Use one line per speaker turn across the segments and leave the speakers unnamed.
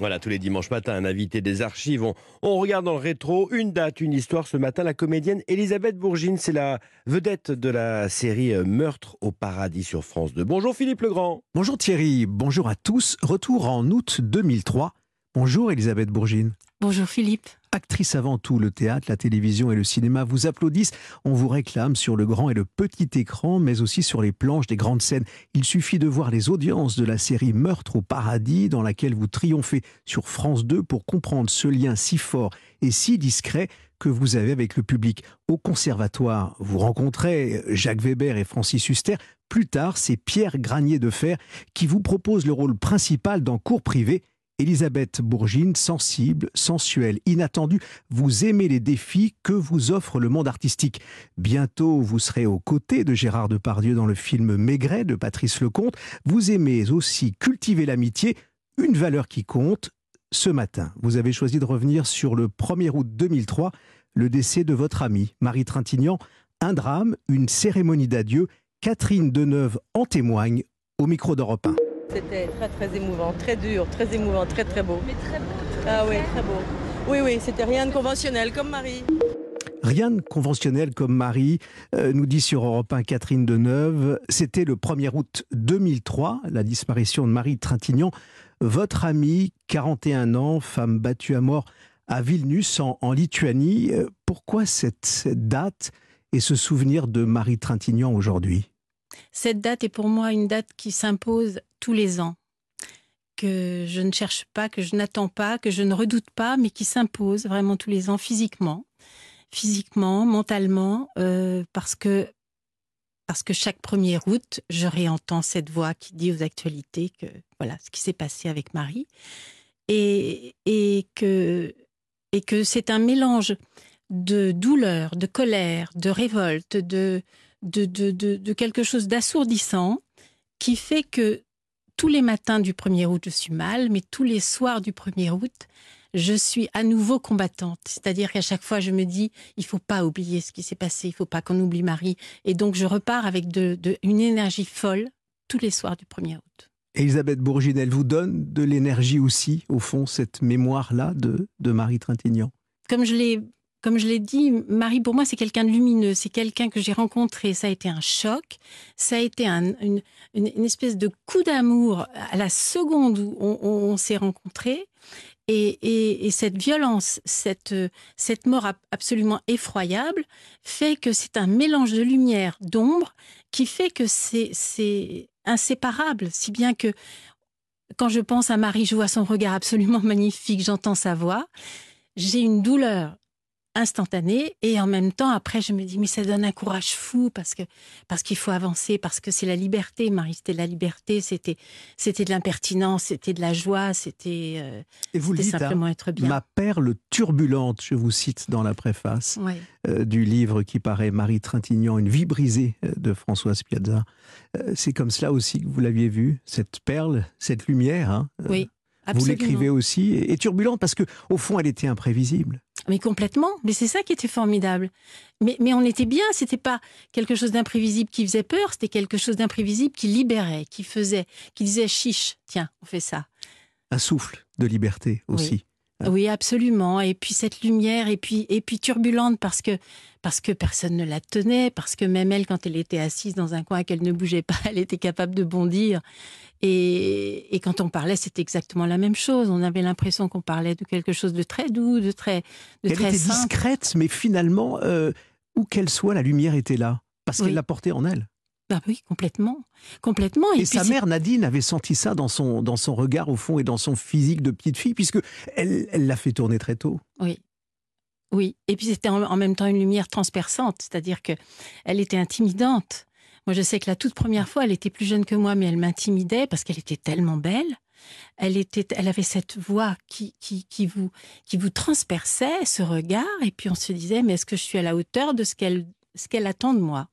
Voilà, tous les dimanches matins, un invité des archives. On, regarde dans le rétro une date, une histoire. Ce matin, la comédienne Elisabeth Bourgine, c'est la vedette de la série euh, Meurtre au paradis sur France 2. Bonjour Philippe Legrand.
Bonjour Thierry, bonjour à tous. Retour en août 2003. Bonjour Elisabeth Bourgine.
Bonjour Philippe.
Actrice avant tout, le théâtre, la télévision et le cinéma vous applaudissent. On vous réclame sur le grand et le petit écran, mais aussi sur les planches des grandes scènes. Il suffit de voir les audiences de la série Meurtre au paradis, dans laquelle vous triomphez sur France 2 pour comprendre ce lien si fort et si discret que vous avez avec le public. Au conservatoire, vous rencontrez Jacques Weber et Francis Huster. Plus tard, c'est Pierre Granier de Fer qui vous propose le rôle principal dans Cours privé Elisabeth Bourgine, sensible, sensuelle, inattendue, vous aimez les défis que vous offre le monde artistique. Bientôt, vous serez aux côtés de Gérard Depardieu dans le film Maigret de Patrice Lecomte. Vous aimez aussi cultiver l'amitié, une valeur qui compte. Ce matin, vous avez choisi de revenir sur le 1er août 2003, le décès de votre amie, Marie Trintignant. Un drame, une cérémonie d'adieu. Catherine Deneuve en témoigne au micro d'Europe 1.
C'était très très émouvant, très dur, très émouvant, très très beau.
Mais très beau.
Ah oui, très beau. Oui, oui, c'était rien de conventionnel comme Marie.
Rien de conventionnel comme Marie, euh, nous dit sur Europe 1 Catherine Deneuve. C'était le 1er août 2003, la disparition de Marie Trintignant. Votre amie, 41 ans, femme battue à mort à Vilnius, en, Lituanie. Euh, pourquoi cette date et ce souvenir de Marie Trintignant aujourd'hui?
Cette date est pour moi une date qui s'impose tous les ans, que je ne cherche pas, que je n'attends pas, que je ne redoute pas, mais qui s'impose vraiment tous les ans physiquement, physiquement, mentalement, euh, parce que parce que chaque 1er août, je réentends cette voix qui dit aux actualités que voilà ce qui s'est passé avec Marie. Et, et que et que c'est un mélange de douleur, de colère, de révolte, de de, de, quelque chose d'assourdissant qui fait que tous les matins du 1er août, je suis mal, mais tous les soirs du 1er août, je suis à nouveau combattante. C'est-à-dire qu'à chaque fois, je me dis, il faut pas oublier ce qui s'est passé, il faut pas qu'on oublie Marie. Et donc, je repars avec de, une énergie folle tous les soirs du 1er août.
Elisabeth Bourgine, elle vous donne de l'énergie aussi, au fond, cette mémoire-là de, de Marie Trintignant?
Comme je l'ai comme je l'ai dit, Marie, pour moi, c'est quelqu'un de lumineux. C'est quelqu'un que j'ai rencontré. Ça a été un choc. Ça a été une, espèce de coup d'amour à la seconde où on, s'est rencontrés. Et, cette violence, cette, cette mort absolument effroyable, fait que c'est un mélange de lumière, d'ombre, qui fait que c'est inséparable. Si bien que quand je pense à Marie, je vois son regard absolument magnifique, j'entends sa voix. J'ai une douleur instantané. Et en même temps après je me dis mais ça donne un courage fou parce que parce qu'il faut avancer parce que c'est la liberté. Marie c'était la liberté c'était c'était de l'impertinence c'était de la joie c'était
euh, et vous le dites, hein, simplement être bien. Ma perle turbulente je vous cite dans la préface euh, du livre qui paraît Marie Trintignant une vie brisée euh, de Françoise Piazza. C'est comme cela aussi que vous l'aviez vu cette perle cette lumière hein,
oui
vous l'écrivez aussi. Et turbulente parce que au fond elle était imprévisible
mais complètement. Mais c'est ça qui était formidable. Mais, mais on était bien. C'était pas quelque chose d'imprévisible qui faisait peur. C'était quelque chose d'imprévisible qui libérait, qui faisait, qui disait chiche. Tiens, on fait ça.
Un souffle de liberté aussi.
Oui, absolument. Et puis cette lumière, et puis et puis turbulente parce que parce que personne ne la tenait, parce que même elle, quand elle était assise dans un coin, qu'elle ne bougeait pas, elle était capable de bondir. Et, et quand on parlait, c'était exactement la même chose. On avait l'impression qu'on parlait de quelque chose de très doux, de très de
elle
très
était discrète, mais finalement, euh, où qu'elle soit, la lumière était là parce qu'elle la portait en elle.
Bah oui, complètement. complètement.
Et, sa mère, Nadine, avait senti ça dans son, dans son regard, au fond, et dans son physique de petite fille, puisque elle l'a fait tourner très tôt.
Oui. Oui. Et puis c'était en, même temps une lumière transperçante, c'est-à-dire que elle était intimidante. Moi, je sais que la toute première fois, elle était plus jeune que moi, mais elle m'intimidait parce qu'elle était tellement belle. Elle était, elle avait cette voix qui, qui, qui vous, qui vous transperçait, ce regard, et puis on se disait, mais est-ce que je suis à la hauteur de ce qu'elle, ce qu'elle attend de moi?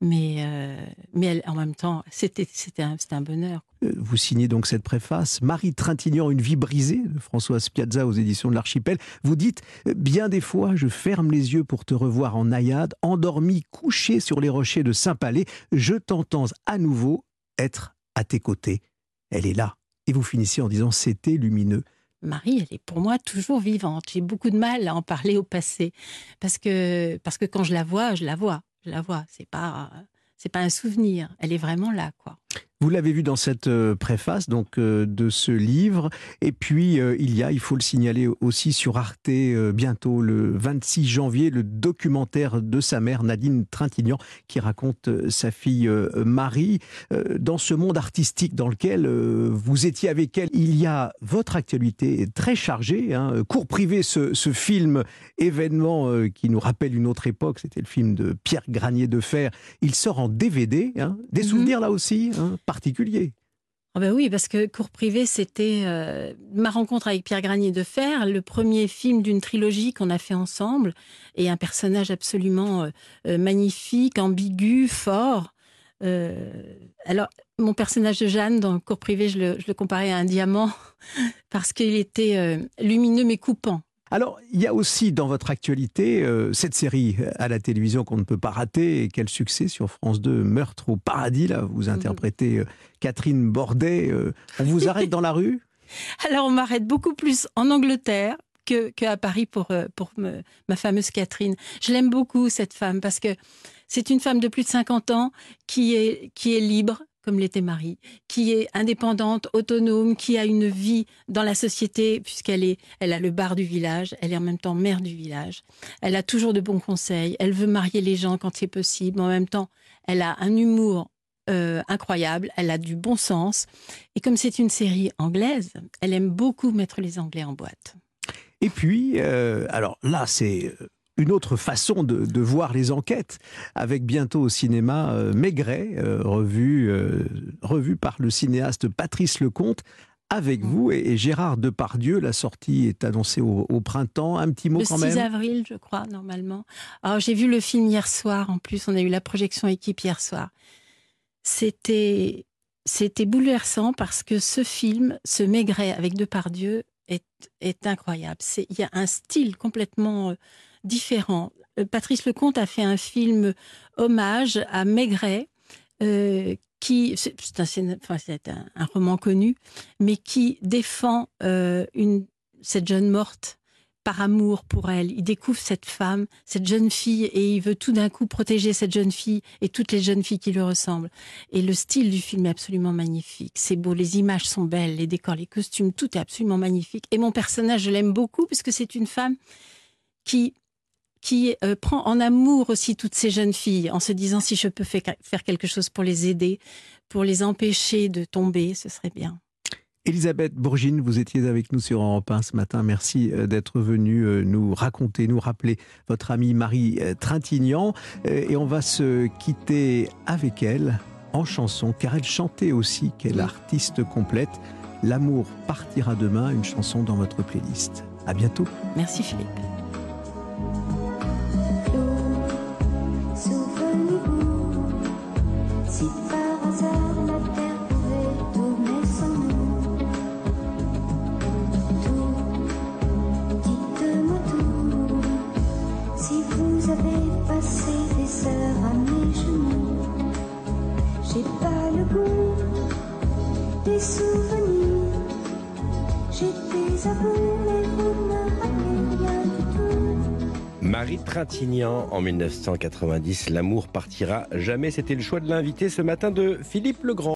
Mais, euh, mais en même temps, c'était un, un bonheur.
Euh, vous signez donc cette préface, Marie Trintignant, Une vie brisée, de Françoise Piazza aux éditions de l'Archipel. Vous dites Bien des fois, je ferme les yeux pour te revoir en naïade, endormi, couché sur les rochers de Saint-Palais. Je t'entends à nouveau être à tes côtés. Elle est là. Et vous finissez en disant C'était lumineux.
Marie, elle est pour moi toujours vivante. J'ai beaucoup de mal à en parler au passé parce que parce que quand je la vois, je la vois, la vois. C'est pas c'est pas un souvenir. Elle est vraiment là, quoi.
Vous l'avez vu dans cette euh, préface donc euh, de ce livre. Et puis euh, il y a, il faut le signaler aussi sur Arte bientôt le 26 janvier, le documentaire de sa mère Nadine Trintignant qui raconte sa fille Marie dans ce monde artistique dans lequel vous étiez avec elle. Il y a votre actualité très chargée. Hein, Cours privé, ce, ce, film événement qui nous rappelle une autre époque. C'était le film de Pierre Granier de Fer. Il sort en DVD. Hein. Des mhm. souvenirs là aussi. Hein? Particulier.
Oh ben oui, parce que Cours privé, c'était euh, ma rencontre avec Pierre Granier de Fer, le premier film d'une trilogie qu'on a fait ensemble, et un personnage absolument euh, euh, magnifique, ambigu, fort. alors, mon personnage de Jeanne dans Cours privé, je le, je le comparais à un diamant, parce qu'il était lumineux mais coupant.
Alors, il y a aussi dans votre actualité euh, cette série à la télévision qu'on ne peut pas rater. Et quel succès sur France 2, Meurtre au paradis. Là, vous mhm. interprétez euh, Catherine Bordet. Euh, on vous arrête dans la rue?
Alors, on m'arrête beaucoup plus en Angleterre qu'à Paris pour, pour ma fameuse Catherine. Je l'aime beaucoup, cette femme, parce que c'est une femme de plus de 50 ans qui est, qui est libre, comme l'était Marie, qui est indépendante, autonome, qui a une vie dans la société, puisqu'elle est, elle a le bar du village, elle est en même temps mère du village. Elle a toujours de bons conseils. Elle veut marier les gens quand c'est possible. En même temps, elle a un humour euh, incroyable. Elle a du bon sens. Et comme c'est une série anglaise, elle aime beaucoup mettre les Anglais en boîte.
Et puis, euh, alors là, c'est euh, une autre façon de, voir les enquêtes, avec bientôt au cinéma euh, Maigret, euh, revu, euh, revu par le cinéaste Patrice Lecomte, avec mm. vous et, Gérard Depardieu. La sortie est annoncée au, printemps. Un petit mot quand même.
Le 6 avril, je crois, normalement. Alors, j'ai vu le film hier soir. En plus, on a eu la projection équipe hier soir. C'était, c'était bouleversant parce que ce film, ce Maigret avec Depardieu, est, est incroyable. Il y a un style complètement différents. Euh, Patrice Lecomte a fait un film hommage à Maigret, euh, qui c'est un, roman connu, mais qui défend euh, cette jeune morte par amour pour elle. Il découvre cette femme, cette jeune fille, et il veut tout d'un coup protéger cette jeune fille et toutes les jeunes filles qui lui ressemblent. Et le style du film est absolument magnifique. C'est beau, les images sont belles, les décors, les costumes, tout est absolument magnifique. Et mon personnage, je l'aime beaucoup parce que c'est une femme qui qui euh, prend en amour aussi toutes ces jeunes filles en se disant si je peux faire quelque chose pour les aider, pour les empêcher de tomber, ce serait bien.
Elisabeth Bourgine, vous étiez avec nous sur Europe 1 ce matin. Merci euh, d'être venue euh, nous raconter, nous rappeler votre amie Marie Trintignant. Et on va se quitter avec elle en chanson, car elle chantait aussi, quelle artiste complète. L'amour partira demain, une chanson dans votre playlist. À bientôt.
Merci Philippe.
Marie Trintignant en 1990, L'amour partira jamais. C'était le choix de l'invité ce matin de Philippe Legrand.